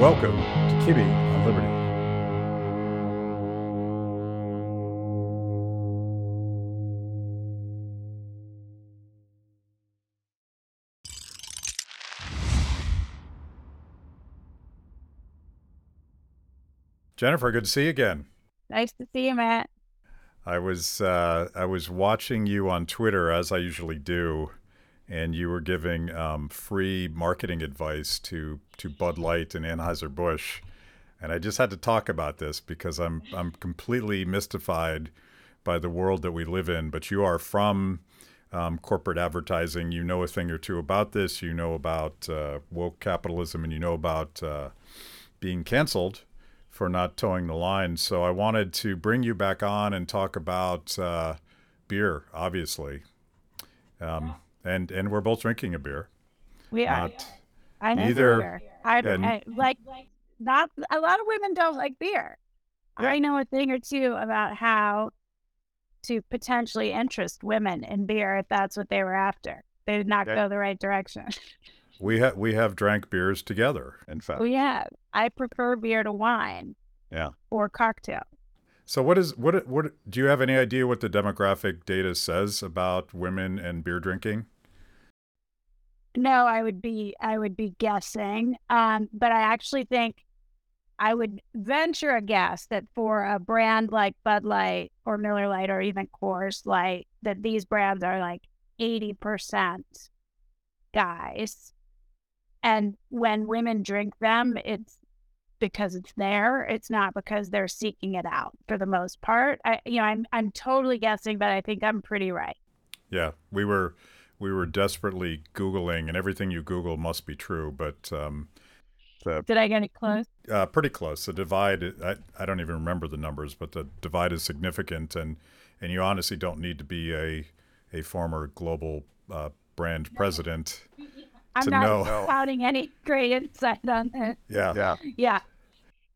Welcome to Kibbe on Liberty. Jennifer, good to see you again. Nice to see you, Matt. I was uh, I was watching you on Twitter as I usually do, and you were giving um, free marketing advice to to Bud Light and Anheuser Busch, and I just had to talk about this because I'm I'm completely mystified by the world that we live in. But you are from um, corporate advertising. You know a thing or two about this. You know about uh, woke capitalism, and you know about uh, being canceled for not toeing the line. So I wanted to bring you back on and talk about uh, beer, obviously. Um, and and we're both drinking a beer. We are. Not I know either- beer. I, I like not a lot of women don't like beer. I know a thing or two about how to potentially interest women in beer if that's what they were after. They did not Okay. go the right direction. we have we have drank beers together. In fact. we have. I prefer beer to wine. Yeah. Or cocktail. So what is what what do you have any idea what the demographic data says about women and beer drinking? No, I would be I would be guessing. Um, but I actually think I would venture a guess that for a brand like Bud Light or Miller Lite or even Coors Light, that these brands are like eighty percent guys. And when women drink them, it's because it's there. It's not because they're seeking it out for the most part. I you know, I'm I'm totally guessing, but I think I'm pretty right. Yeah, we were we were desperately googling, and everything you Google must be true, but um, the Did I get it close? uh, pretty close. The divide, I, I don't even remember the numbers, but the divide is significant, and and you honestly don't need to be a a former global uh, brand president. I'm to not know. spouting any great insight on this. Yeah, Yeah. Yeah.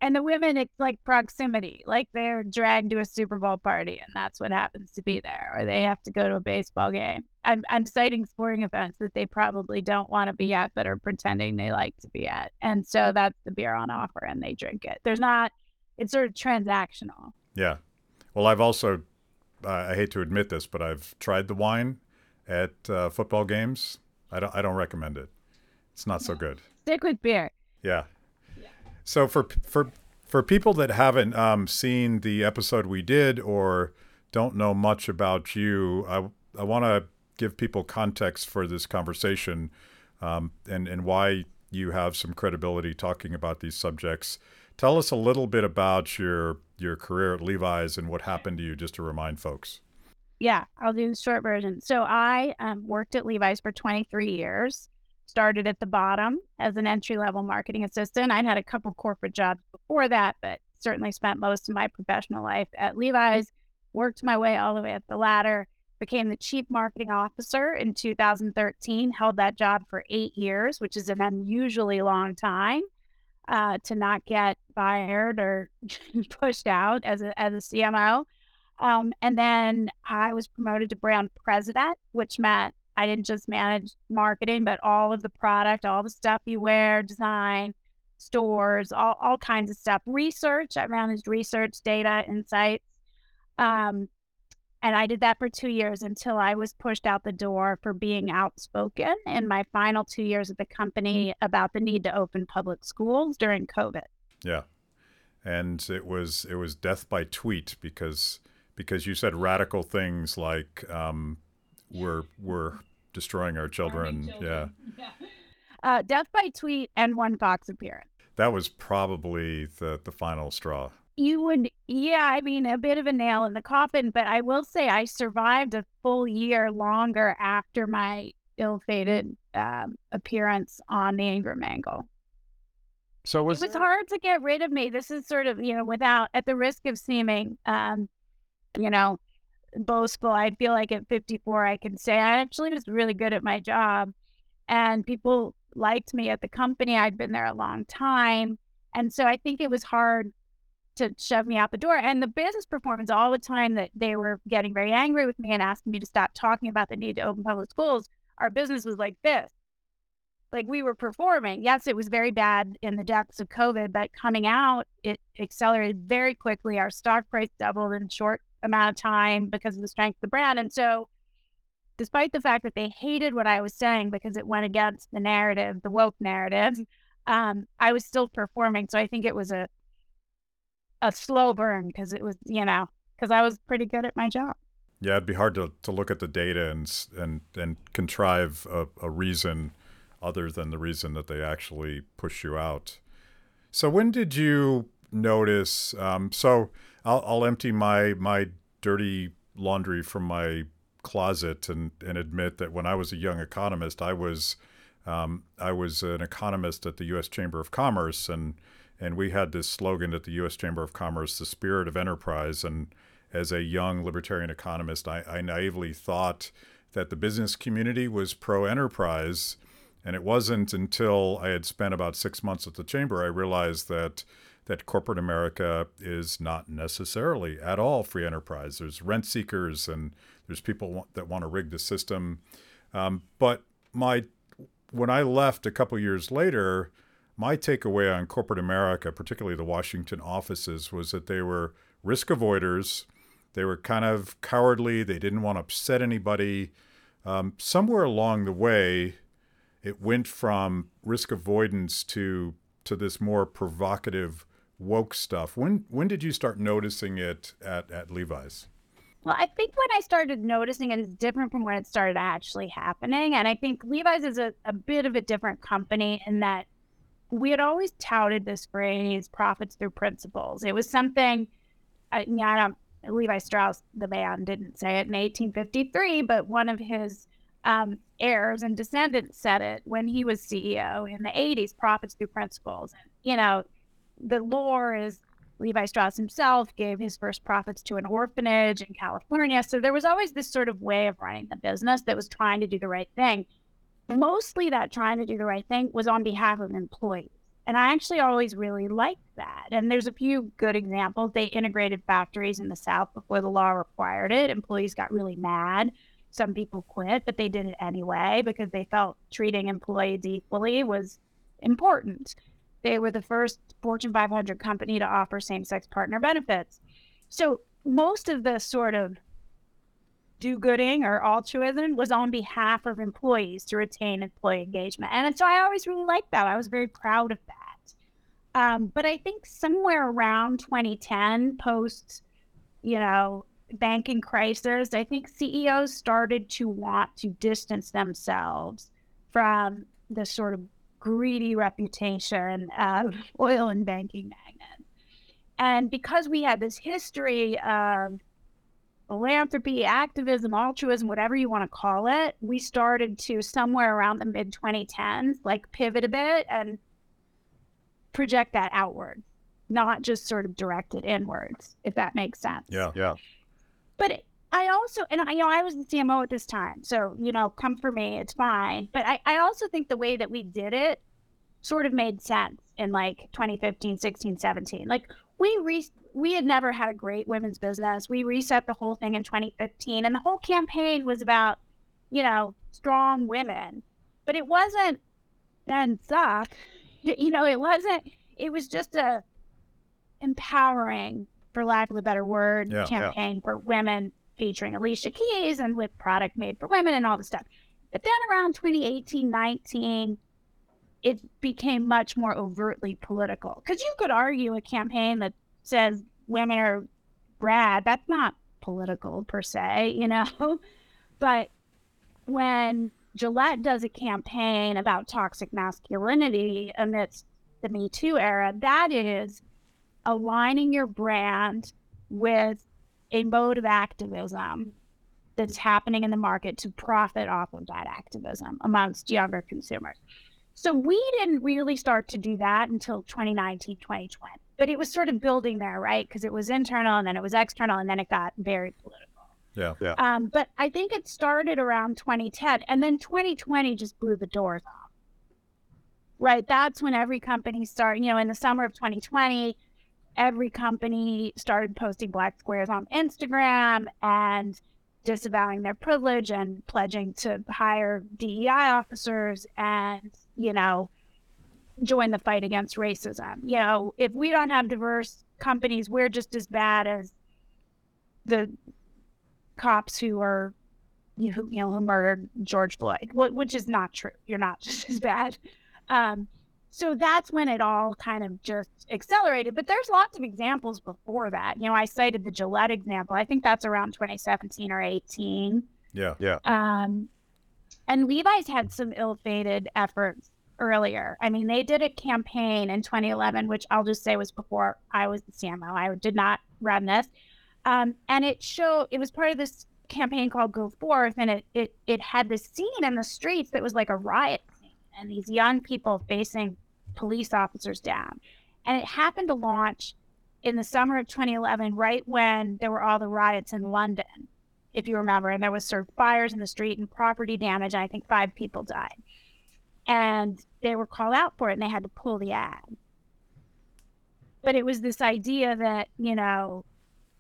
And the women, it's like proximity. Like they're dragged to a Super Bowl party and that's what happens to be there. Or they have to go to a baseball game. I'm, I'm citing sporting events that they probably don't want to be at, but are pretending they like to be at. And so that's the beer on offer and they drink it. There's not, it's sort of transactional. yeah. Well, I've also, uh, I hate to admit this, but I've tried the wine at uh, football games. I don't, I don't recommend it. It's not so good. Stick with beer. Yeah. So for for for people that haven't um, seen the episode we did or don't know much about you, I I want to give people context for this conversation um, and and why you have some credibility talking about these subjects. Tell us a little bit about your your career at Levi's and what happened to you, just to remind folks. Yeah, I'll do the short version. So I um, worked at Levi's for 23 years. Started at the bottom as an entry level marketing assistant. I'd had a couple corporate jobs before that, but certainly spent most of my professional life at Levi's. Worked my way all the way up the ladder. Became the chief marketing officer in 2013. Held that job for eight years, which is an unusually long time uh, to not get fired or pushed out as a as a CMO. Um, and then I was promoted to brand president, which meant I didn't just manage marketing, but all of the product, all the stuff you wear, design, stores, all, all kinds of stuff. Research, I managed research, data, insights. Um, and I did that for two years until I was pushed out the door for being outspoken in my final two years at the company about the need to open public schools during COVID. Yeah, and it was it was death by tweet because because you said radical things like um, we're we're destroying our children. Yeah, Uh, death by tweet and one Fox appearance. that was probably the the final straw. You would, yeah, I mean, a bit of a nail in the coffin, but I will say I survived a full year longer after my ill fated um, appearance on the Ingraham Angle. So was, It was hard to get rid of me. This is sort of, you know, without, at the risk of seeming, um, you know, boastful, I feel like at 54, I can say I actually was really good at my job and people liked me at the company. I'd been there a long time. And so I think it was hard to shove me out the door. And the business performance all the time that they were getting very angry with me and asking me to stop talking about the need to open public schools, our business was like this. like we were performing. Yes, it was very bad in the depths of COVID, but coming out, it accelerated very quickly. Our stock price doubled in short amount of time because of the strength of the brand. And so, despite the fact that they hated what I was saying because it went against the narrative, the woke narrative, um, I was still performing. So I think it was a a slow burn because it was, you know, because I was pretty good at my job. Yeah, it'd be hard to, to look at the data and and and contrive a, a reason other than the reason that they actually push you out. So when did you notice? Um, so I'll, I'll empty my my dirty laundry from my closet and and admit that when I was a young economist, I was um, I was an economist at the U.S. Chamber of Commerce, and and we had this slogan at the U.S. Chamber of Commerce, "The spirit of enterprise." And as a young libertarian economist, I, I naively thought that the business community was pro-enterprise, and it wasn't until I had spent about six months at the chamber I realized that that corporate America is not necessarily at all free enterprise. There's rent seekers and there's people that want to rig the system. Um, but my when I left a couple years later, my takeaway on corporate America, particularly the Washington offices, was that they were risk avoiders. They were kind of cowardly. They didn't want to upset anybody. Um, somewhere along the way, it went from risk avoidance to to this more provocative woke stuff. When when did you start noticing it at, at Levi's? Well, I think when I started noticing it is different from when it started actually happening. And I think Levi's is a, a bit of a different company in that we had always touted this phrase profits through principles. It was something, I, yeah, I don't, Levi Strauss, the man, didn't say it in 1853, but one of his um, heirs and descendants said it when he was CEO in the 80s profits through principles. And, you know, the lore is Levi Strauss himself gave his first profits to an orphanage in California. So there was always this sort of way of running the business that was trying to do the right thing. Mostly that trying to do the right thing was on behalf of employees. And I actually always really liked that. And there's a few good examples. They integrated factories in the South before the law required it. Employees got really mad. Some people quit, but they did it anyway because they felt treating employees equally was important. They were the first Fortune 500 company to offer same sex partner benefits. So most of the sort of do gooding or altruism was on behalf of employees to retain employee engagement. And so I always really liked that. I was very proud of that. Um, but I think somewhere around 2010, post, you know, banking crisis, I think CEOs started to want to distance themselves from the sort of greedy reputation of oil and banking magnates. And because we had this history of philanthropy, activism, altruism, whatever you want to call it, we started to somewhere around the mid 2010s, like pivot a bit and project that outward, not just sort of direct it inwards, if that makes sense. Yeah. Yeah. But it, I also, and I, you know, I was the CMO at this time. So, you know, come for me, it's fine. But I, I also think the way that we did it sort of made sense in like 2015, 16, 17. Like we re- we had never had a great women's business. We reset the whole thing in 2015 and the whole campaign was about, you know, strong women. But it wasn't then suck. You know, it wasn't it was just a empowering, for lack of a better word, Yeah, yeah. campaign for women featuring Alicia Keys and with product made for women and all this stuff. But then around 2018, 19, it became much more overtly political. Because you could argue a campaign that says women are bad, that's not political per se, you know? But when Gillette does a campaign about toxic masculinity amidst the Me Too era, that is aligning your brand with a mode of activism that's happening in the market to profit off of that activism amongst younger consumers. So we didn't really start to do that until 2019, 2020. But it was sort of building there, right? Because it was internal and then it was external and then it got very political. Yeah. Um, but I think it started around 2010 and then 2020 just blew the doors off. Right. That's when every company started, you know, in the summer of 2020, every company started posting black squares on Instagram and disavowing their privilege and pledging to hire DEI officers. And you know, join the fight against racism. You know, if we don't have diverse companies, we're just as bad as the cops who are you know, you know who murdered George Floyd, which is not true. You're not just as bad. Um, so that's when it all kind of just accelerated. But there's lots of examples before that. You know, I cited the Gillette example. I think that's around 2017 or 18. Yeah. Yeah. Um, and Levi's had some ill-fated efforts earlier. I mean, they did a campaign in 2011, which I'll just say was before I was the CMO. I did not run this. Um, and it showed it was part of this campaign called Go Forth, and it it it had this scene in the streets that was like a riot scene, and these young people facing police officers down. And it happened to launch in the summer of 2011, right when there were all the riots in London, if you remember, and there was sort of fires in the street and property damage. And I think five people died, and they were called out for it, and they had to pull the ad. But it was this idea that you know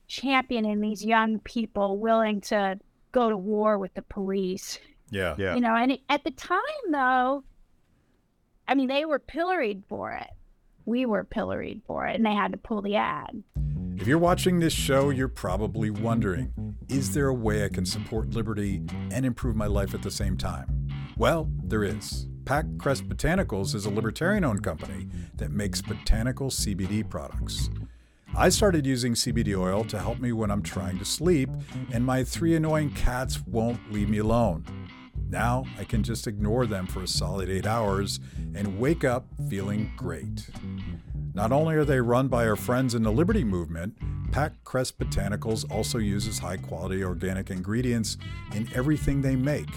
championing these young people willing to go to war with the police. Yeah. Yeah. You know, and it, at the time, though, I mean, they were pilloried for it. We were pilloried for it, and they had to pull the ad. If you're watching this show, you're probably wondering is there a way I can support liberty and improve my life at the same time? Well, there is. Pack Crest Botanicals is a libertarian owned company that makes botanical CBD products. I started using CBD oil to help me when I'm trying to sleep, and my three annoying cats won't leave me alone. Now I can just ignore them for a solid eight hours and wake up feeling great. Not only are they run by our friends in the Liberty Movement, Pack Crest Botanicals also uses high quality organic ingredients in everything they make.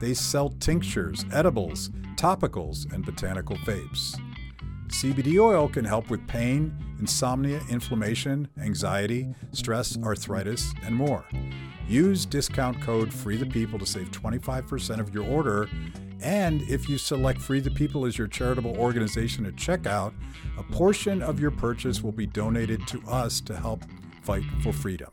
They sell tinctures, edibles, topicals, and botanical vapes. CBD oil can help with pain, insomnia, inflammation, anxiety, stress, arthritis, and more. Use discount code Free the People to save 25% of your order. And if you select Free the People as your charitable organization at checkout, a portion of your purchase will be donated to us to help fight for freedom.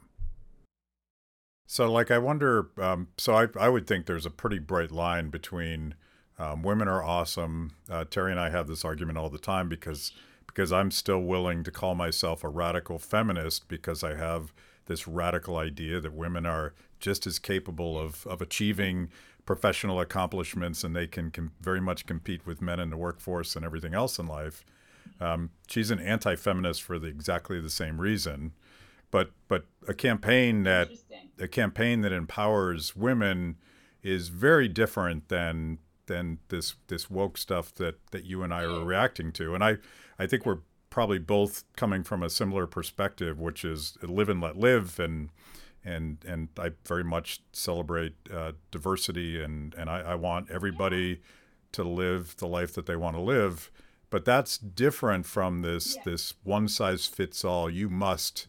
So, like, I wonder. Um, so, I, I would think there's a pretty bright line between um, women are awesome. Uh, Terry and I have this argument all the time because because I'm still willing to call myself a radical feminist because I have this radical idea that women are just as capable of of achieving professional accomplishments and they can com- very much compete with men in the workforce and everything else in life. Um, she's an anti-feminist for the exactly the same reason, but but a campaign that a campaign that empowers women is very different than than this this woke stuff that that you and I are reacting to. And I I think we're probably both coming from a similar perspective, which is live and let live, and and and I very much celebrate uh, diversity, and and I, I want everybody to live the life that they want to live. But that's different from this yeah. this one size fits all. You must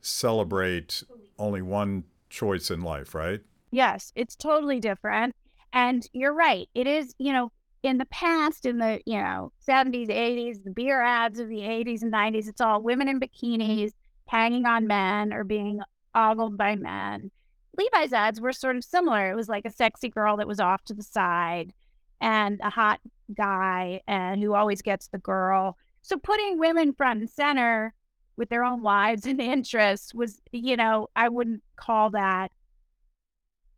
celebrate only one choice in life, right? Yes, it's totally different. And you're right. It is, you know, in the past, in the, you know, 70s, 80s, the beer ads of the 80s and 90s, it's all women in mm-hmm. bikinis hanging on men or being ogled by men. Levi's ads were sort of similar. It was like a sexy girl that was off to the side and a hot guy and who always gets the girl. So putting women front and center with their own lives and interests was, you know, I wouldn't call that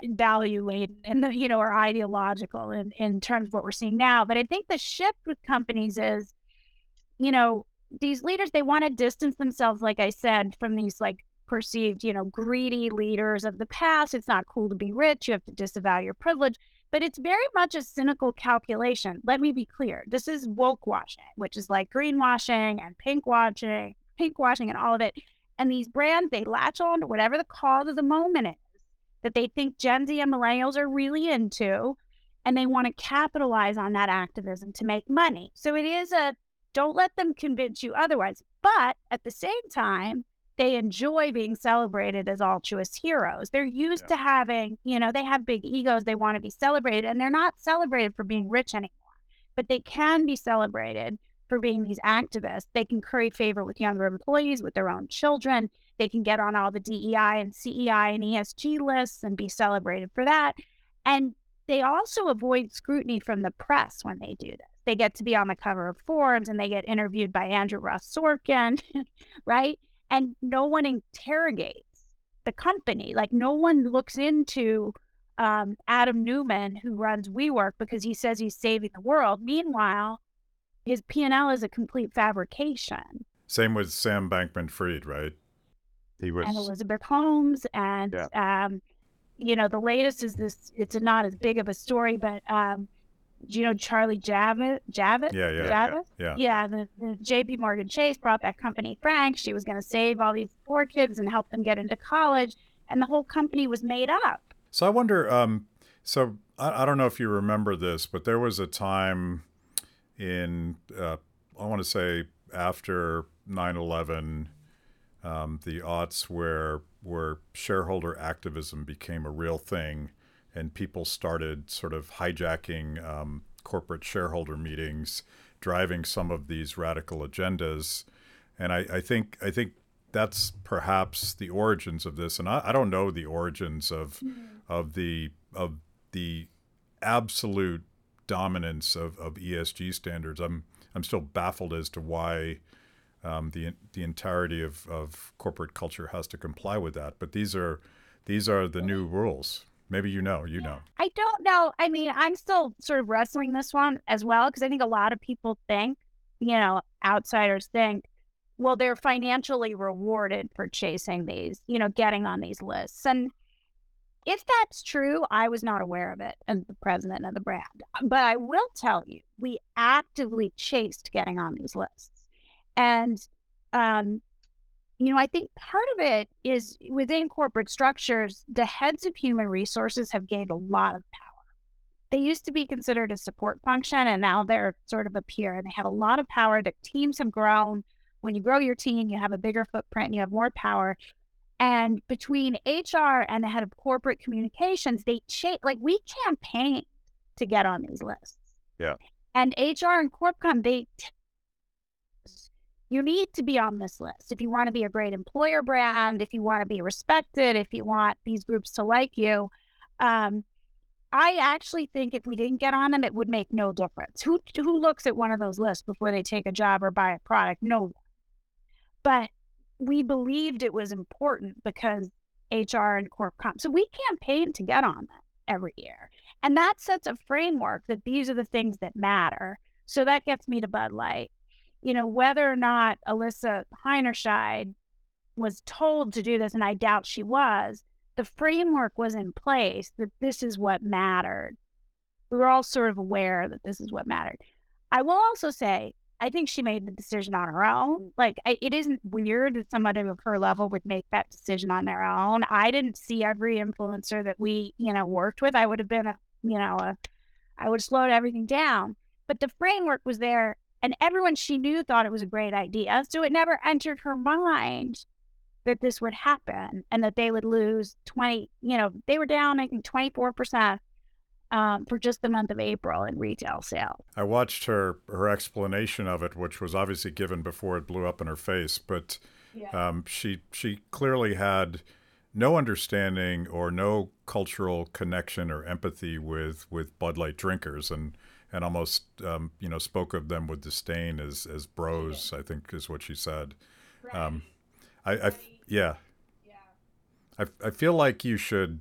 value laden and the, you know are ideological in, in terms of what we're seeing now. But i think the shift with companies is you know these leaders they want to distance themselves like i said from these like perceived you know greedy leaders of the past. It's not cool to be rich. You have to disavow your privilege. But it's very much a cynical calculation. Let me be clear. This is woke washing which is like greenwashing and pink washing pink washing and all of it. And these brands they latch on to whatever the cause of the moment is that they think Gen Z and millennials are really into, and they want to capitalize on that activism to make money. So it is a don't let them convince you otherwise. But at the same time, they enjoy being celebrated as altruist heroes. They're used yeah. to having, you know, they have big egos. They want to be celebrated, and they're not celebrated for being rich anymore, but they can be celebrated for being these activists. They can curry favor with younger employees, with their own children. They can get on all the DEI and CEI and ESG lists and be celebrated for that. And they also avoid scrutiny from the press when they do this. They get to be on the cover of Forbes and they get interviewed by Andrew Ross Sorkin, right? And no one interrogates the company. Like no one looks into um, Adam Neumann, who runs WeWork, because he says he's saving the world. Meanwhile, his P&L is a complete fabrication. Same with Sam Bankman-Fried, right? He was and Elizabeth Holmes, and Yeah. um, you know the latest is this. It's not as big of a story, but um, do you know Charlie Javice? Javice? Yeah, yeah, Javice? yeah. Yeah, the, the J.P. Morgan Chase brought that company Frank. She was going to save all these poor kids and help them get into college, and the whole company was made up. So I wonder. Um, so I, I don't know if you remember this, but there was a time in uh, I want to say after 9/11, um, the aughts where where shareholder activism became a real thing, and people started sort of hijacking um, corporate shareholder meetings, driving some of these radical agendas, and I, I think I think that's perhaps the origins of this. And I, I don't know the origins of of the of the absolute dominance of, of ESG standards. I'm I'm still baffled as to why um, the the entirety of, of corporate culture has to comply with that. But these are these are the new rules. Maybe you know, you know. I don't know. I mean, I'm still sort of wrestling this one as well because I think a lot of people think, you know, outsiders think, well, they're financially rewarded for chasing these, you know, getting on these lists. And if that's true, I was not aware of it as the president of the brand. But I will tell you, we actively chased getting on these lists. And, um, you know, I think part of it is within corporate structures, the heads of human resources have gained a lot of power. They used to be considered a support function, and now they're sort of a peer, and they have a lot of power. The teams have grown. When you grow your team, you have a bigger footprint, and you have more power. And between HR and the head of corporate communications, they cha- like we campaign to get on these lists. Yeah. And HR and CorpCom, they you need to be on this list if you want to be a great employer brand, if you want to be respected, if you want these groups to like you. Um, I actually think if we didn't get on them, it would make no difference. Who who looks at one of those lists before they take a job or buy a product? No one. But we believed it was important because HR and CorpCom. So we campaign to get on that every year. And that sets a framework that these are the things that matter. So that gets me to Bud Light. You know, whether or not Alyssa Heinerscheid was told to do this, and I doubt she was, the framework was in place that this is what mattered. We were all sort of aware that this is what mattered. I will also say, I think she made the decision on her own. Like, I, it isn't weird that somebody of her level would make that decision on their own. I didn't see every influencer that we, you know, worked with. I would have been a, you know, a, I would have slowed everything down. But the framework was there, and everyone she knew thought it was a great idea. So it never entered her mind that this would happen and that they would lose 20, you know, they were down, I think, 24% um, for just the month of April in retail sales. I watched her her explanation of it, which was obviously given before it blew up in her face, but um, she she clearly had no understanding or no cultural connection or empathy with with Bud Light drinkers, and and almost um, you know spoke of them with disdain as as bros. I think is what she said. Um, I, I yeah. I, I feel like you should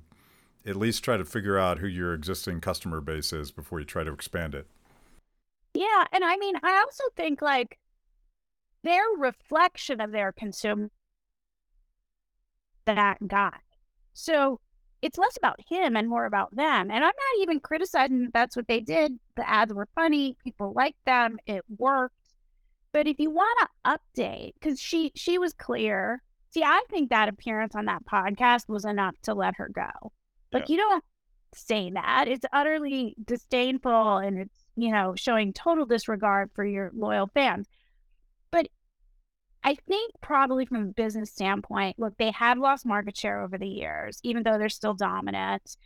at least try to figure out who your existing customer base is before you try to expand it. Yeah. And I mean, I also think like their reflection of their consumer that guy. So it's less about him and more about them. And I'm not even criticizing that that's what they did. The ads were funny, people liked them, it worked. But if you want to update, because she she was clear. See, I think that appearance on that podcast was enough to let her go. Like you don't say that. It's utterly disdainful and it's, you know, showing total disregard for your loyal fans. I think probably from a business standpoint, look, they have lost market share over the years, even though they're still dominant.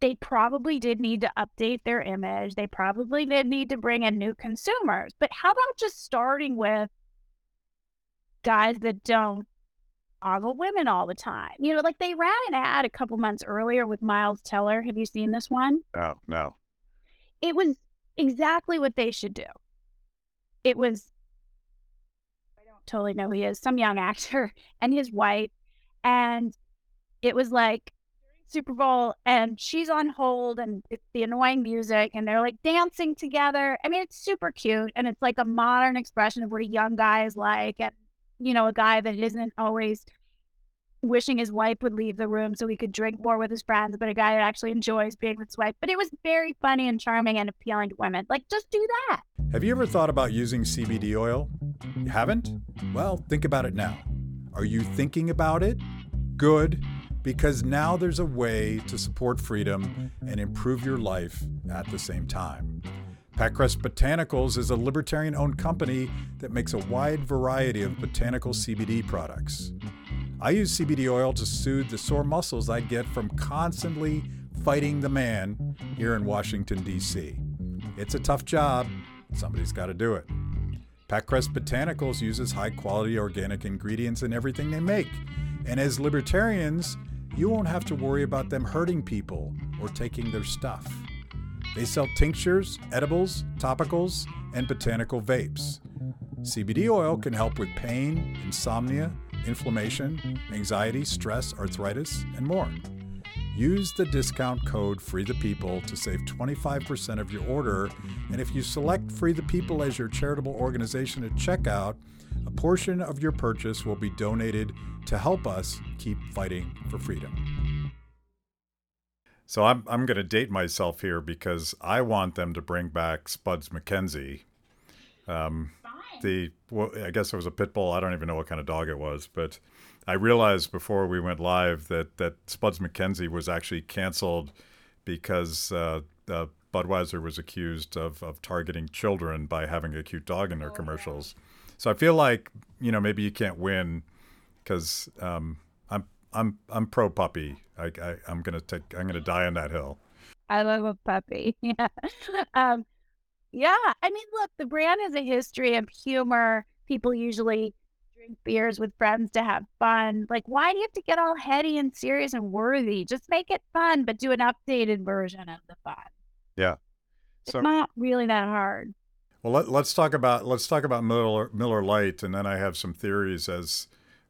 They probably did need to update their image. They probably did need to bring in new consumers. But how about just starting with guys that don't ogle women all the time? You know, like they ran an ad a couple months earlier with Miles Teller. Have you seen this one? No, no. It was exactly what they should do. It was, totally know who he is, some young actor and his wife. And it was like Super Bowl and she's on hold and it's the annoying music and they're like dancing together. I mean, it's super cute and it's like a modern expression of what a young guy is like and, you know, a guy that isn't always wishing his wife would leave the room so he could drink more with his friends, but a guy that actually enjoys being with his wife. But it was very funny and charming and appealing to women. Like, just do that. Have you ever thought about using CBD oil? You haven't? Well, think about it now. Are you thinking about it? Good, because now there's a way to support freedom and improve your life at the same time. Packrest Botanicals is a libertarian owned company that makes a wide variety of botanical CBD products. I use CBD oil to soothe the sore muscles I get from constantly fighting the man here in Washington, D.C. It's a tough job, somebody's got to do it. Packrest Botanicals uses high quality organic ingredients in everything they make. And as libertarians, you won't have to worry about them hurting people or taking their stuff. They sell tinctures, edibles, topicals, and botanical vapes. CBD oil can help with pain, insomnia, inflammation, anxiety, stress, arthritis, and more. Use the discount code Free the People to save 25% of your order. And if you select Free the People as your charitable organization at checkout, a portion of your purchase will be donated to help us keep fighting for freedom. So I'm I'm going to date myself here because I want them to bring back Spuds MacKenzie. Um, the well, I guess it was a pit bull. I don't even know what kind of dog it was, but I realized before we went live that that Spuds MacKenzie was actually canceled because uh, uh, Budweiser was accused of of targeting children by having a cute dog in their oh, commercials. Yeah. So I feel like you know maybe you can't win because um, I'm I'm I'm pro puppy. I, I am gonna take I'm gonna die on that hill. I love a puppy. Yeah. um, yeah, I mean, look, the brand has a history of humor. People usually drink beers with friends to have fun. Like, why do you have to get all heady and serious and worthy? Just make it fun, but do an updated version of the fun. Yeah. So, it's not really that hard. Well, let, us talk about let's talk about Miller Miller Lite, and then I have some theories as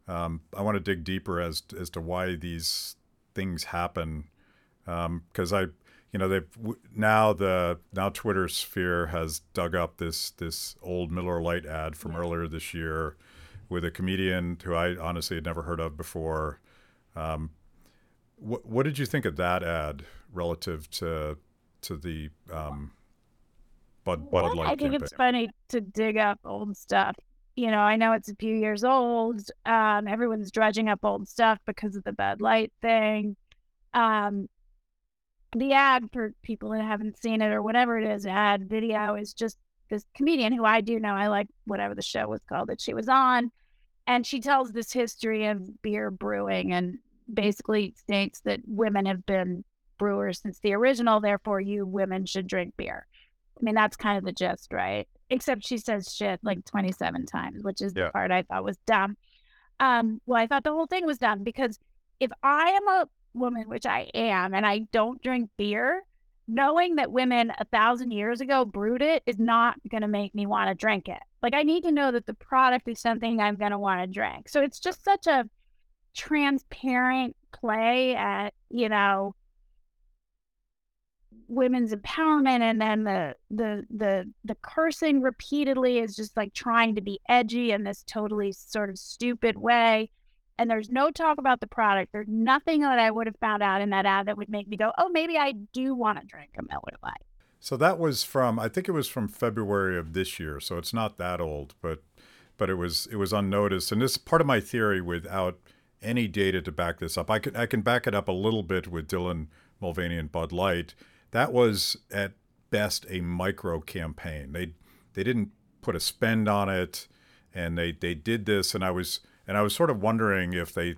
um, I want to dig deeper as as to why these things happen because um, I you know, they've now the now Twitter sphere has dug up this this old Miller Lite ad from earlier this year with a comedian who I honestly had never heard of before. Um, what what did you think of that ad relative to to the um, Bud Bud Light? I think campaign? it's funny to dig up old stuff. You know, I know it's a few years old. Um, everyone's dredging up old stuff because of the Bud Light thing. Um, the ad for people that haven't seen it or whatever it is, ad video is just this comedian who I do know. I like whatever the show was called that she was on. And she tells this history of beer brewing and basically states that women have been brewers since the original. Therefore, you women should drink beer. I mean, that's kind of the gist, right? Except she says shit like 27 times, which is yeah. the part I thought was dumb. Um, well, I thought the whole thing was dumb because if I am a woman, which I am, and I don't drink beer, knowing that women a thousand years ago brewed it is not going to make me want to drink it. Like, I need to know that the product is something I'm going to want to drink. So it's just such a transparent play at, you know, women's empowerment and then the the the the cursing repeatedly is just like trying to be edgy in this totally sort of stupid way and there's no talk about the product. There's nothing that I would have found out in that ad that would make me go, oh, maybe I do want to drink a Miller Lite. So that was from I think it was from February of this year. So it's not that old, but but it was it was unnoticed. And this is part of my theory without any data to back this up. I can I can back it up a little bit with Dylan Mulvaney and Bud Light. That was at best a micro campaign. They they didn't put a spend on it and they they did this and I was and I was sort of wondering if they,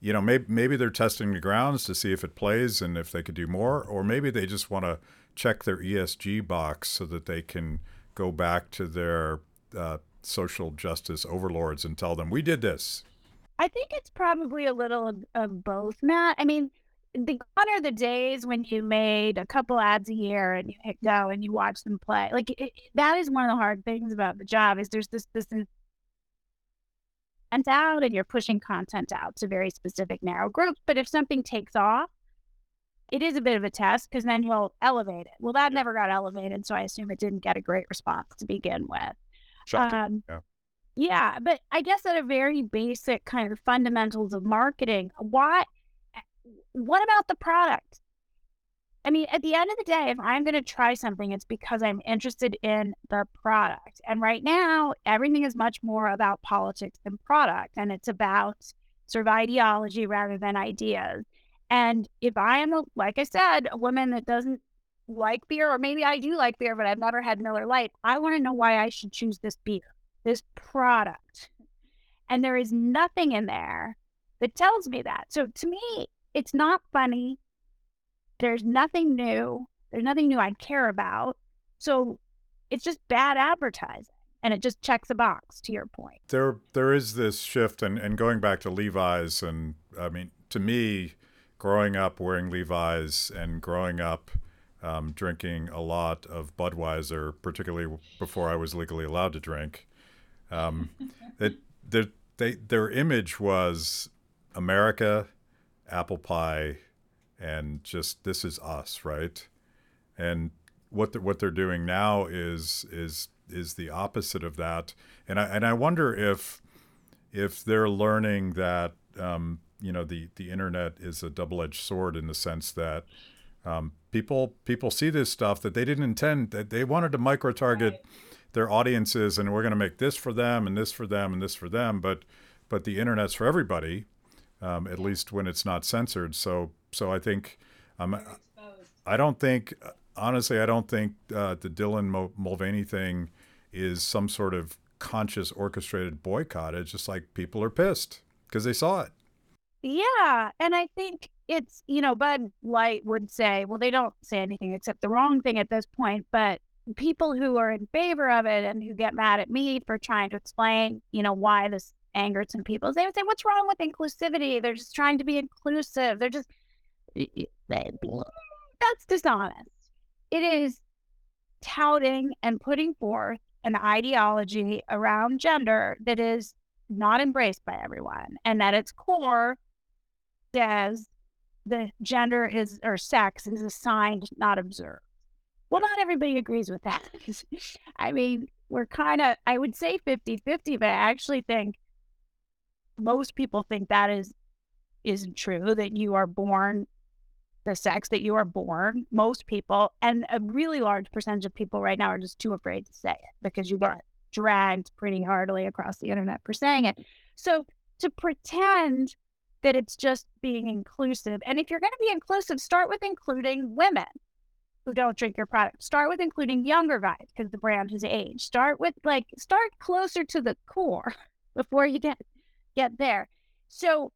you know, maybe maybe they're testing the grounds to see if it plays and if they could do more, or maybe they just want to check their ESG box so that they can go back to their uh, social justice overlords and tell them we did this. I think it's probably a little of, both, Matt. I mean, the gone are the days when you made a couple ads a year and you hit go and you watch them play. Like it, that is one of the hard things about the job is there's this this and out and you're pushing content out to very specific narrow groups. But if something takes off, it is a bit of a test because then you'll elevate it. Well, that never got elevated, so I assume it didn't get a great response to begin with. Um, yeah. yeah, but I guess at a very basic kind of fundamentals of marketing, why? What about the product? I mean, at the end of the day, if I'm going to try something, it's because I'm interested in the product. And right now, everything is much more about politics than product, and it's about sort of ideology rather than ideas. And if I am, a, like I said, a woman that doesn't like beer, or maybe I do like beer, but I've never had Miller Lite, I want to know why I should choose this beer, this product. And there is nothing in there that tells me that. So to me, it's not funny. There's nothing new. There's nothing new I care about. So it's just bad advertising. And it just checks a box to your point. There there is this shift and, and going back to Levi's and I mean, to me, growing up wearing Levi's and growing up um, drinking a lot of Budweiser, particularly before I was legally allowed to drink, um, it, they, their image was America, apple pie, and just this is us, right? And what the, what they're doing now is is is the opposite of that. And I and I wonder if if they're learning that um, you know the the internet is a double edged sword in the sense that um, people people see this stuff that they didn't intend that they wanted to micro target right. their audiences and we're going to make this for them and this for them and this for them but but the internet's for everybody um, at least when it's not censored so so I think um, I don't think honestly I don't think uh, the Dylan Mulvaney thing is some sort of conscious orchestrated boycott it's just like people are pissed because they saw it yeah. And I think it's, you know, Bud Light would say, well, they don't say anything except the wrong thing at this point. But people who are in favor of it and who get mad at me for trying to explain, you know, why this angered some people, they would say, what's wrong with inclusivity? They're just trying to be inclusive. They're just, that's dishonest. It is touting and putting forth an ideology around gender that is not embraced by everyone. And at its core, says the gender is or sex is assigned, not observed. Well, not everybody agrees with that. I mean, we're kind of, I would say 50 50, but I actually think most people think that is isn't true that you are born the sex that you are born most people and a really large percentage of people right now are just too afraid to say it because you got dragged pretty hardly across the internet for saying it so to pretend that it's just being inclusive. And if you're going to be inclusive, start with including women who don't drink your product. Start with including younger guys because the brand has aged. Start with like start closer to the core before you get get there. So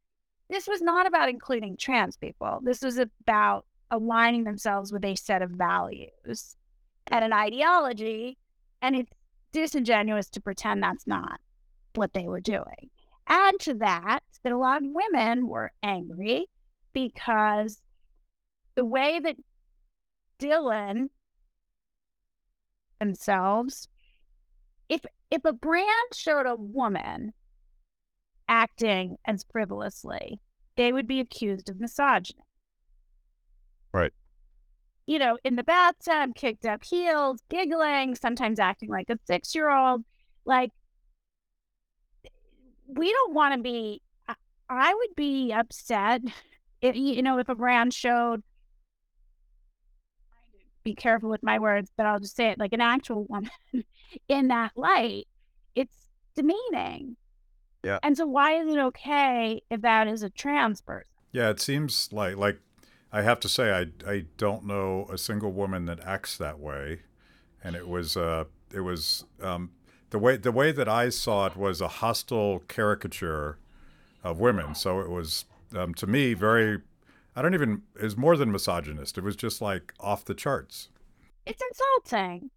this was not about including trans people. This was about aligning themselves with a set of values and an ideology. And it's disingenuous to pretend that's not what they were doing. Add to that that a lot of women were angry because the way that Dylan themselves, if if a brand showed a woman acting as frivolously, they would be accused of misogyny. Right. You know, in the bathtub, kicked up heels, giggling, sometimes acting like a six year old. Like, we don't want to be I would be upset if you know if a brand showed be careful with my words, but I'll just say it like an actual woman in that light. It's demeaning. Yeah. And so why is it okay if that is a trans person? Yeah, it seems like like I have to say I I don't know a single woman that acts that way, and it was uh it was um the way the way that I saw it was a hostile caricature of women. So it was um, to me very. I don't even. Was more than misogynist. It was just like off the charts. It's insulting.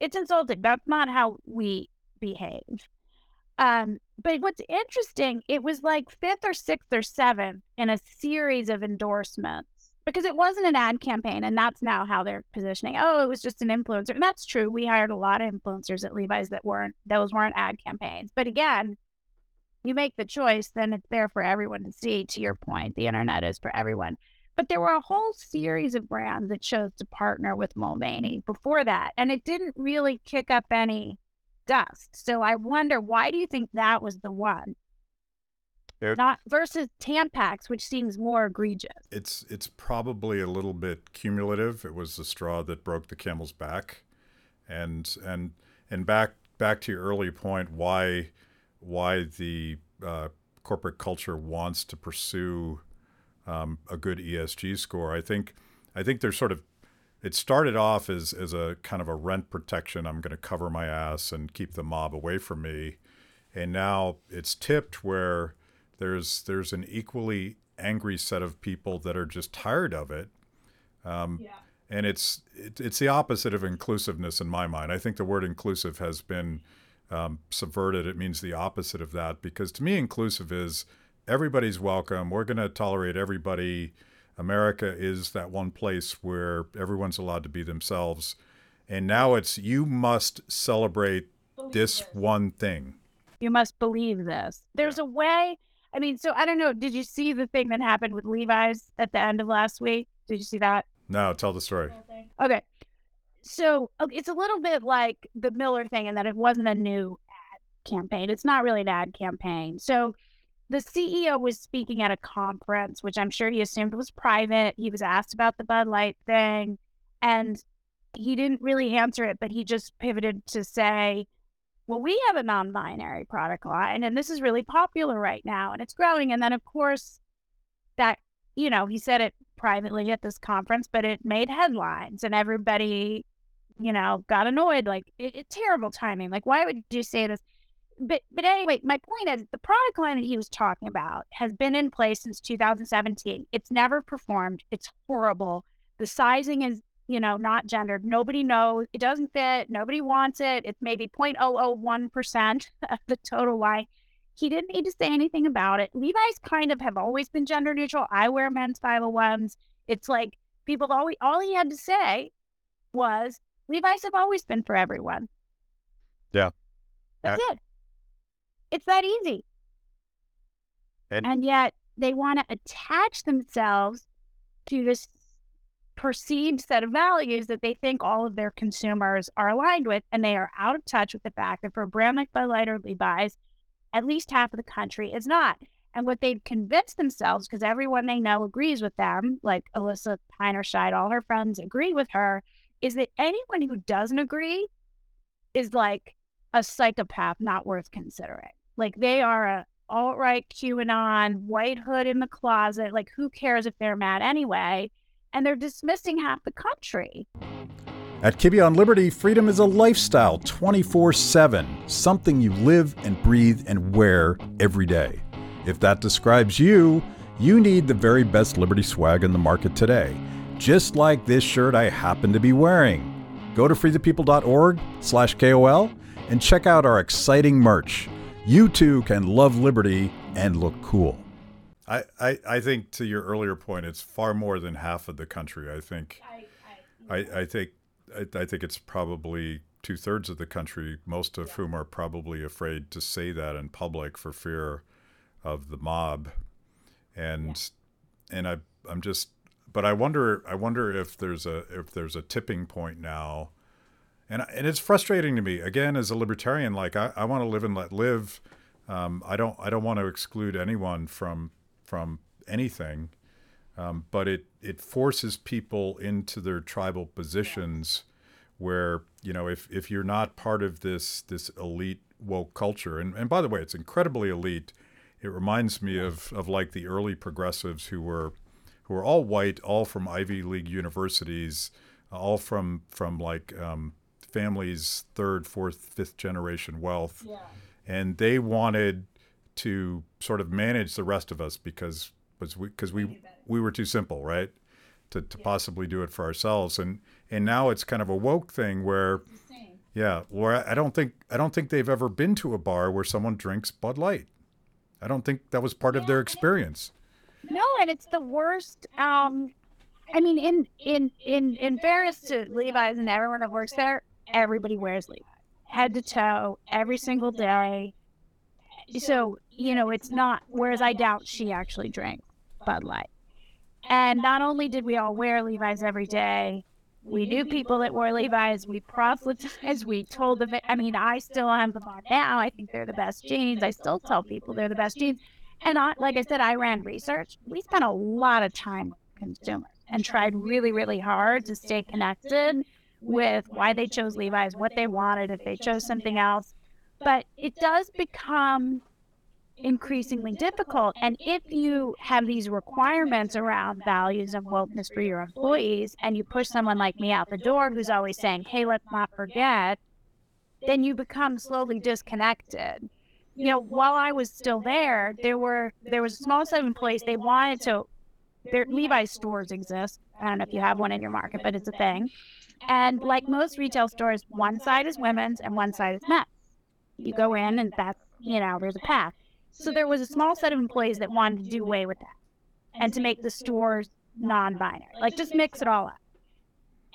It's insulting. That's not how we behave. Um, but what's interesting, it was like fifth or sixth or seventh in a series of endorsements because it wasn't an ad campaign and that's now how they're positioning. Oh it was just an influencer. And that's true we hired a lot of influencers at levi's that weren't those weren't ad campaigns. But again you make the choice then it's there for everyone to see. To your point the internet is for everyone. But there were a whole series of brands that chose to partner with mulvaney before that and it didn't really kick up any dust so i wonder why do you think that was the one There- not versus Tampax, which seems more egregious. It's it's probably a little bit cumulative. It was the straw that broke the camel's back, and and and back back to your early point, why why the uh, corporate culture wants to pursue um, a good ESG score. I think I think there's sort of it started off as as a kind of a rent protection. I'm going to cover my ass and keep the mob away from me, and now it's tipped where there's there's an equally angry set of people that are just tired of it. Um, Yeah. and it's it, it's the opposite of inclusiveness in my mind. I think the word inclusive has been um, subverted. It means the opposite of that because to me, inclusive is everybody's welcome. We're going to tolerate everybody. America is that one place where everyone's allowed to be themselves. And now it's you must celebrate this one thing. You must believe this. There's a way. I mean, so I don't know. Did you see the thing that happened with Levi's at the end of last week? Did you see that? No, tell the story. Okay. So uh, it's a little bit like the Miller thing in that it wasn't a new ad campaign. It's not really an ad campaign. So the CEO was speaking at a conference, which I'm sure he assumed was private. He was asked about the Bud Light thing, and he didn't really answer it, but he just pivoted to say, well, we have a non binary product line, and this is really popular right now, and it's growing. And then, of course, that, you know, he said it privately at this conference, but it made headlines, and everybody, you know, got annoyed. Like, it, it terrible timing. Like, why would you say this? But, but anyway, my point is the product line that he was talking about has been in place since 2017. It's never performed. It's horrible. The sizing is you know, not gendered. Nobody knows. It doesn't fit. Nobody wants it. It's maybe 0.001% of the total line. He didn't need to say anything about it. Levi's kind of have always been gender neutral. I wear men's 501s. It's like people always, all he had to say was Levi's have always been for everyone. Yeah. That's it. It's that easy. And- and yet they want to attach themselves to this perceived set of values that they think all of their consumers are aligned with, and they are out of touch with the fact that for a brand like Bud Light or Levi's, at least half of the country is not. And what they've convinced themselves, because everyone they know agrees with them, like Alissa Heinerscheid, all her friends agree with her, is that anyone who doesn't agree is like a psychopath not worth considering. Like they are a alt right QAnon, white hood in the closet. Like who cares if they're mad anyway? And they're dismissing half the country. At Kibbe on Liberty, freedom is a lifestyle 24 7, something you live and breathe and wear every day. If that describes you, you need the very best Liberty swag in the market today, just like this shirt I happen to be wearing. Go to freethepeople.org slash KOL and check out our exciting merch. You too can love liberty and look cool. I, I, I think to your earlier point, it's far more than half of the country. I think I, I think I, I think it's probably two thirds of the country, most of whom are probably afraid to say that in public for fear of the mob, and and I I'm just but I wonder I wonder if there's a if there's a tipping point now, and and it's frustrating to me again as a libertarian. Like I, I want to live and let live. Um, I don't I don't want to exclude anyone from from anything um, but it it forces people into their tribal positions where you know if if you're not part of this this elite woke culture and, and by the way it's incredibly elite it reminds me of of like the early progressives who were who were all white all from ivy league universities all from from like um, families third fourth fifth generation wealth and they wanted to sort of manage the rest of us because was we because we we were too simple, right? To, to possibly do it for ourselves, and and now it's kind of a woke thing where, yeah, where I don't think I don't think they've ever been to a bar where someone drinks Bud Light. I don't think that was part of their experience. No, and it's the worst. Um, I mean, in in in in fairness to Levi's and everyone that works there, everybody wears Levi's, head to toe, every single day. So you know, it's not. Whereas I doubt she actually drank Bud Light. And not only did we all wear Levi's every day, we knew people that wore Levi's. We proselytized. We told them. I mean, I still have them on now. I think they're the best jeans. I still tell people they're the best jeans. And I, like I said, I ran research. We spent a lot of time with consumers and tried really, really hard to stay connected with why they chose Levi's, what they wanted, if they chose something else. But it does become increasingly difficult. And if you have these requirements around values and wokeness for your employees, and you push someone like me out the door who's always saying, hey, let's not forget, then you become slowly disconnected. You know, while I was still there, there were there was a small set of employees. They wanted to. Their Levi's stores exist. I don't know if you have one in your market, but it's a thing. And like most retail stores, one side is women's and one side is men's. You go in, and that's you know, there's a path. So there was a small set of employees that wanted to do away with that and to make the stores non binary, like just mix it all up.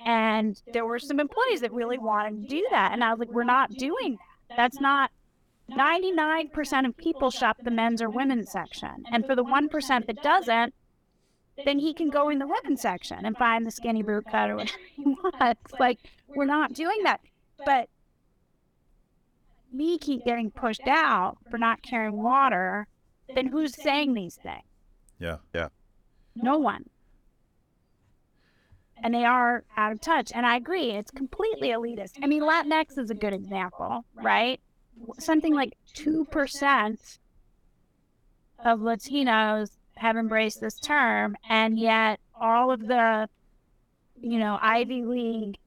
And there were some employees that really wanted to do that. And I was like, we're not doing that. That's not 99% of people shop the men's or women's section. And for the 1% that doesn't, then he can go in the women's section and find the skinny boot cut or whatever he wants. Like, we're not doing that. But me keep getting pushed out for not carrying water, then who's saying these things? Yeah. Yeah. No one. And they are out of touch. And I agree, it's completely elitist. I mean, Latinx is a good example, right? Something like 2% of Latinos have embraced this term, and yet all of the, you know, Ivy League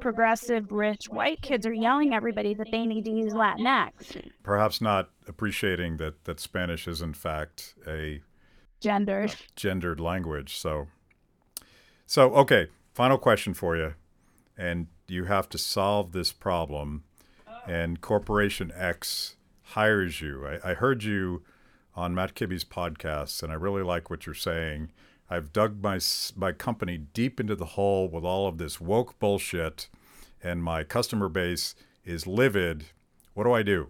progressive, rich white kids are yelling at everybody that they need to use Latinx. Perhaps not appreciating that that Spanish is in fact a gendered gendered language. So, so okay. Final question for you, and you have to solve this problem. And Corporation X hires you. I, I heard you on Matt Kibbe's podcast, and I really like what you're saying. I've dug my my company deep into the hole with all of this woke bullshit, and my customer base is livid. What do I do?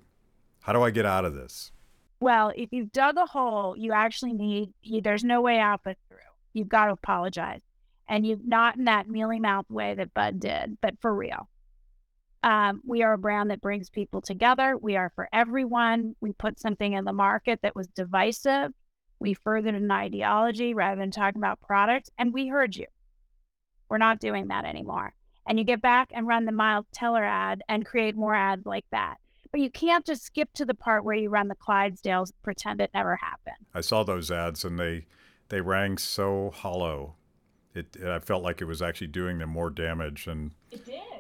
How do I get out of this? Well, if you've dug a hole, you actually need. You, there's no way out but through. You've got to apologize, and you've not in that mealy mouth way that Bud did, but for real. Um, we are a brand that brings people together. We are for everyone. We put something in the market that was divisive we furthered an ideology rather than talking about product, and we heard you. We're not doing that anymore. And you get back and run the Miles Teller ad and create more ads like that. But you can't just skip to the part where you run the Clydesdales pretend it never happened. I saw those ads and they they rang so hollow. It, I felt like it was actually doing them more damage and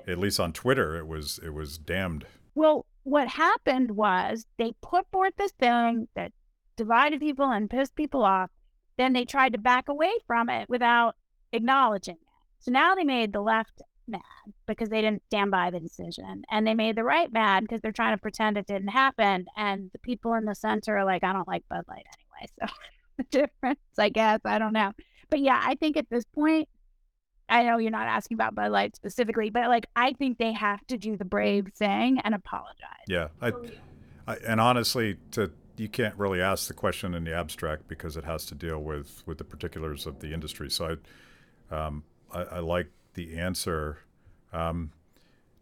at least on Twitter it was it was damned. Well, what happened was they put forth this thing that divided people and pissed people off, then they tried to back away from it without acknowledging it. So now they made the left mad because they didn't stand by the decision. And they made the right mad because they're trying to pretend it didn't happen. And the people in the center are like, I don't like Bud Light anyway. So the difference, I guess, I don't know. But yeah, I think at this point, I know you're not asking about Bud Light specifically, but like I think they have to do the brave thing and apologize. Yeah. I, I, and honestly, to you can't really ask the question in the abstract because it has to deal with with the particulars of the industry. So I, um, I, I, like the answer. Um,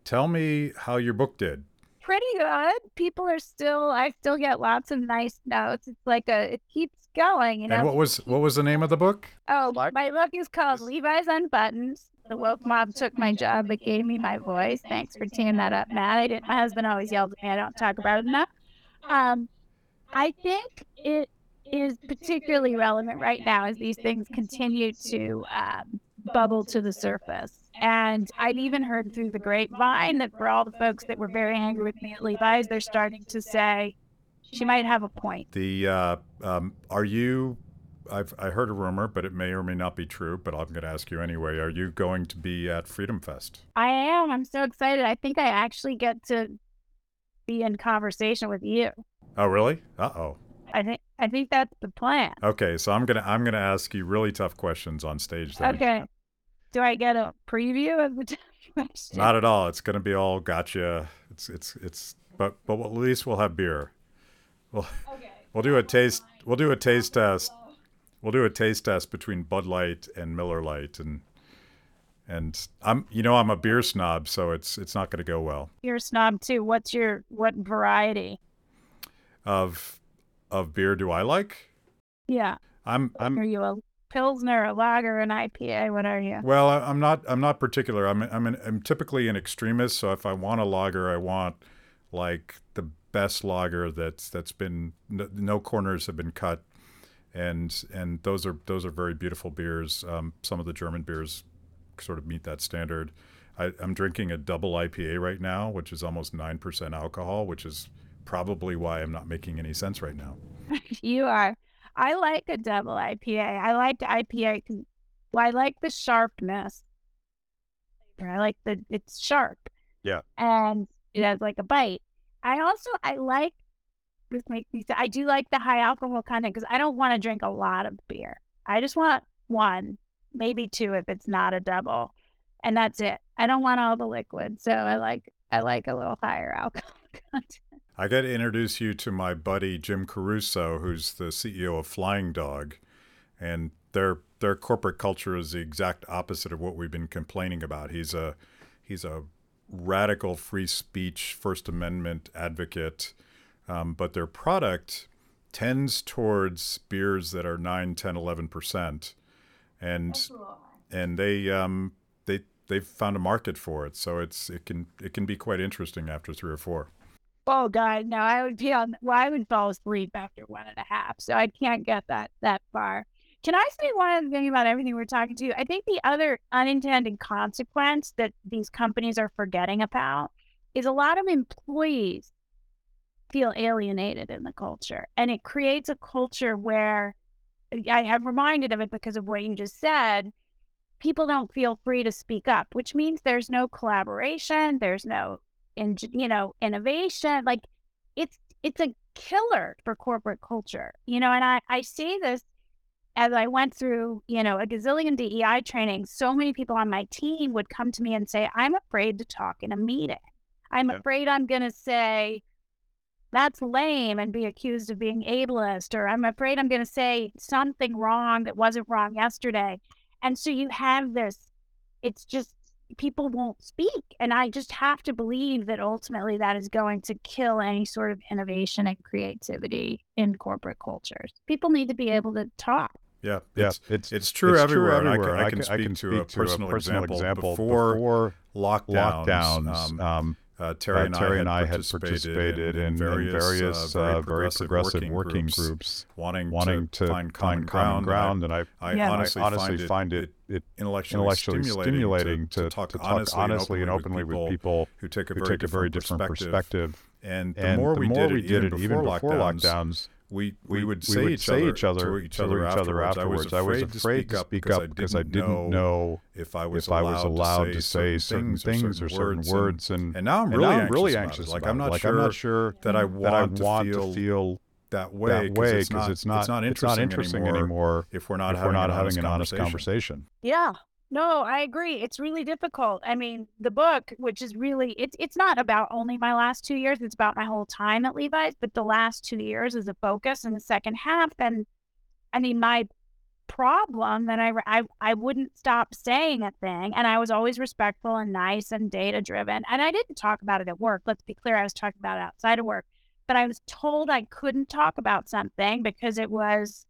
tell me how your book did. Pretty good. People are still. I still get lots of nice notes. It's like a. It keeps going. You know. And what was what was the name of the book? Oh, my book is called Levi's Unbuttoned. The woke mob took my job but gave me my voice. Thanks for teeing that up, Matt. I didn't. My husband always yelled at me. I don't talk about it enough. Um, I think it is particularly relevant right now as these things continue to um, bubble to the surface. And I've even heard through the grapevine that for all the folks that were very angry with me at Levi's, they're starting to say she might have a point. The uh, um, are you? I've I heard a rumor, but it may or may not be true. But I'm going to ask you anyway. Are you going to be at Freedom Fest? I am. I'm so excited. I think I actually get to be in conversation with you. Oh, really? Uh oh. I think I think that's the plan. Okay, so I'm gonna I'm gonna ask you really tough questions on stage. Then. Okay. Do I get a preview of the question? Not at all. It's gonna be all gotcha. It's it's it's. But but at least we'll have beer. We'll okay. we'll do a taste. We'll do a taste test. We'll do a taste test between Bud Light and Miller Lite, and and I'm you know I'm a beer snob, so it's it's not going to go well. You're snob too. What's your what variety? Of of beer do I like? Yeah. I'm I'm Are you a pilsner, a lager, an IPA? What are you? well. I'm not. I'm not particular. I'm. I'm. An, I'm typically an extremist. So if I want a lager, I want like the best lager that's that's been no, no corners have been cut, and and those are those are very beautiful beers. Um, some of the German beers sort of meet that standard. I, I'm drinking a double IPA right now, which is almost nine percent alcohol, which is probably why I'm not making any sense right now. you are. I like a double IPA. I like IPA because well, I like the sharpness. I like the it's sharp. Yeah. And it has like a bite. I also I like this makes me I do like the high alcohol content because I don't want to drink a lot of beer. I just want one, maybe two if it's not a double. And that's it. I don't want all the liquid. So I like I like a little higher alcohol content. I got to introduce you to my buddy Jim Caruso, who's the CEO of Flying Dog, and their their corporate culture is the exact opposite of what we've been complaining about. He's a he's a radical free speech, First Amendment advocate, um, but their product tends towards beers that are 9, 10, 11 percent, and and they um, they they've found a market for it. So it's it can it can be quite interesting after three or four. Oh God, no! I would be on. Well, I would fall asleep after one and a half, so I can't get that that far. Can I say one other thing about everything we're talking to? I think the other unintended consequence that these companies are forgetting about is a lot of employees feel alienated in the culture, and it creates a culture where I am reminded of it because of what you just said. People don't feel free to speak up, which means there's no collaboration, there's no in you know innovation like it's it's a killer for corporate culture you know and i i see this as i went through you know a gazillion dei training so many people on my team would come to me and say i'm afraid to talk in a meeting i'm Yeah. afraid i'm going to say that's lame and be accused of being ableist or i'm afraid i'm going to say something wrong that wasn't wrong yesterday and so you have this it's just people won't speak. And I just have to believe that ultimately that is going to kill any sort of innovation and creativity in corporate cultures. People need to be able to talk. Yeah, yeah. it's It's it's true it's everywhere. and I everywhere. can, I can speak, to, a personal, example, before, before lockdowns. lockdowns. um, Um, uh, Terry, uh, and, Terry I and I had participated, participated in, in various, uh, very progressive working, groups, wanting, wanting to, to find common common ground. ground. And I, I, I Yeah. honestly, I honestly find, find it, it, it intellectually, intellectually stimulating, stimulating to, to, talk to honestly, honestly and and openly, openly with with people who take a very take a very different perspective. And the And more the we more did we it, did even it, even before before lockdowns, lockdowns, we, we, we would say, would each, say other, each other to each other afterwards. afterwards. I was afraid, to speak up because I didn't, I didn't know if I was if I was allowed, allowed to say certain things or certain words. words. And, And, and now I'm really, now I'm anxious, really about it. anxious. Like I'm not like sure I'm not sure that I that I want, want to, feel that way that way because because it's not, it's not it's not interesting, anymore, anymore if we're not if having, we're not an, having honest an honest conversation. conversation. Yeah. No, I agree. It's really difficult. I mean, the book, which is really it's it's not about only my last two years, it's about my whole time at Levi's, but the last two years is a focus in the second half. And I mean, my problem that I, I I wouldn't stop saying a thing and I was always respectful and nice and data driven. And I didn't talk about it at work. Let's be clear, I was talking about it outside of work. But I was told I couldn't talk about something because it was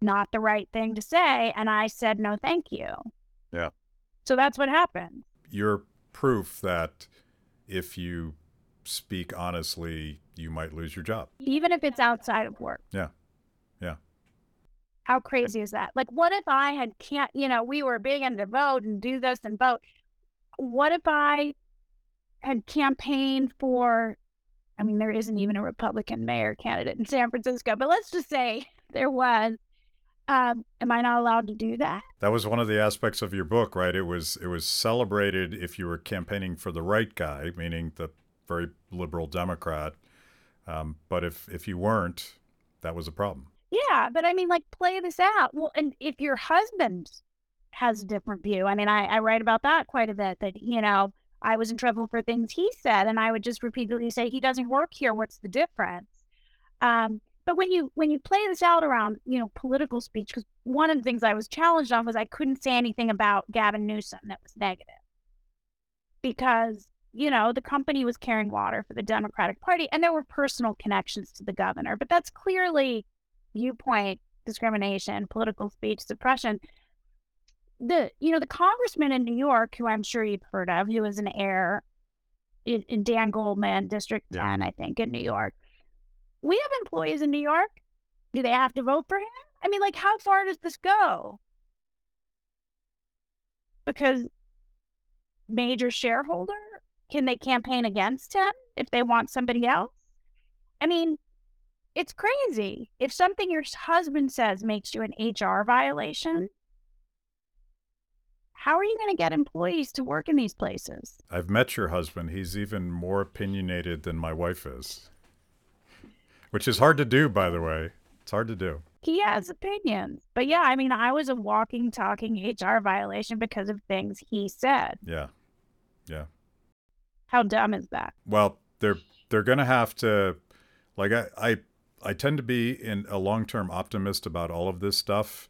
not the right thing to say. And I said, no, thank you. Yeah. So that's what happened. You're proof that if you speak honestly, you might lose your job. Even if it's outside of work. Yeah. Yeah. How crazy is that? Like, what if I had can't, you know, we were big into vote and do this and vote. What if I had campaigned for, I mean, there isn't even a Republican mayor candidate in San Francisco, but let's just say there was. Um, am I not allowed to do that? That was one of the aspects of your book, right? It was it was celebrated if you were campaigning for the right guy, meaning the very liberal Democrat. Um, but if if you weren't, that was a problem. Yeah, but I mean, like, play this out. Well, and if your husband has a different view, I mean, I, I write about that quite a bit. That you know, I was in trouble for things he said, and I would just repeatedly say, "He doesn't work here. What's the difference?" Um, but when you when you play this out around you know political speech, because one of the things I was challenged on was I couldn't say anything about Gavin Newsom that was negative because you know the company was carrying water for the Democratic Party, and there were personal connections to the governor. But that's clearly viewpoint discrimination, political speech suppression. The you know the congressman in New York, who I'm sure you've heard of, who was an heir in, in Dan Goldman, District yeah. 10, I think, in New York. We have employees in New York. Do they have to vote for him? I mean, like, how far does this go? Because major shareholder, can they campaign against him if they want somebody else? I mean, it's crazy. If something your husband says makes you an HR violation, how are you going to get employees to work in these places? I've met your husband. He's even more opinionated than my wife is, which is hard to do, by the way. It's hard to do. He has opinions. But yeah, I mean, I was a walking, talking HR violation because of things he said. Yeah. Yeah. How dumb is that? Well, they're they're going to have to like I, I I tend to be in a long-term optimist about all of this stuff,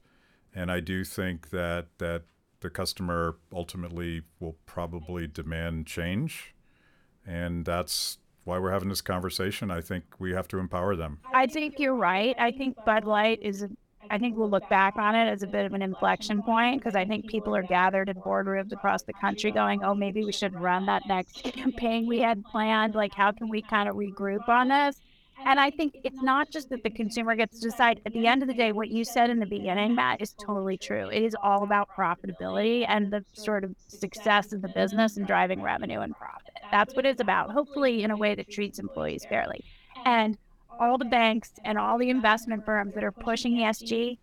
and I do think that that the customer ultimately will probably demand change, and that's why we're having this conversation. I think we have to empower them. I think you're right. I think Bud Light is. I think we'll look back on it as a bit of an inflection point because I think people are gathered in boardrooms across the country going, oh, maybe we should run that next campaign we had planned. Like, how can we kind of regroup on this? And I think it's not just that the consumer gets to decide. At the end of the day, what you said in the beginning, Matt, is totally true. It is all about profitability and the sort of success of the business and driving revenue and profit. That's what it's about, hopefully, in a way that treats employees fairly. And all the banks and all the investment firms that are pushing ESG,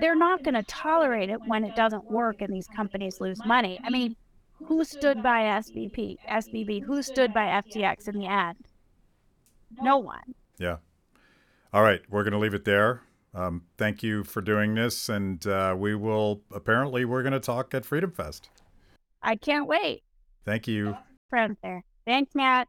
they're not going to tolerate it when it doesn't work and these companies lose money. I mean, who stood by SVP, SVB? Who stood by FTX in the end? No one. Yeah. All right, we're going to leave it there. Um, thank you for doing this, and uh, we will. Apparently, we're going to talk at Freedom Fest. I can't wait. Thank you. Friends there. Thanks, Matt.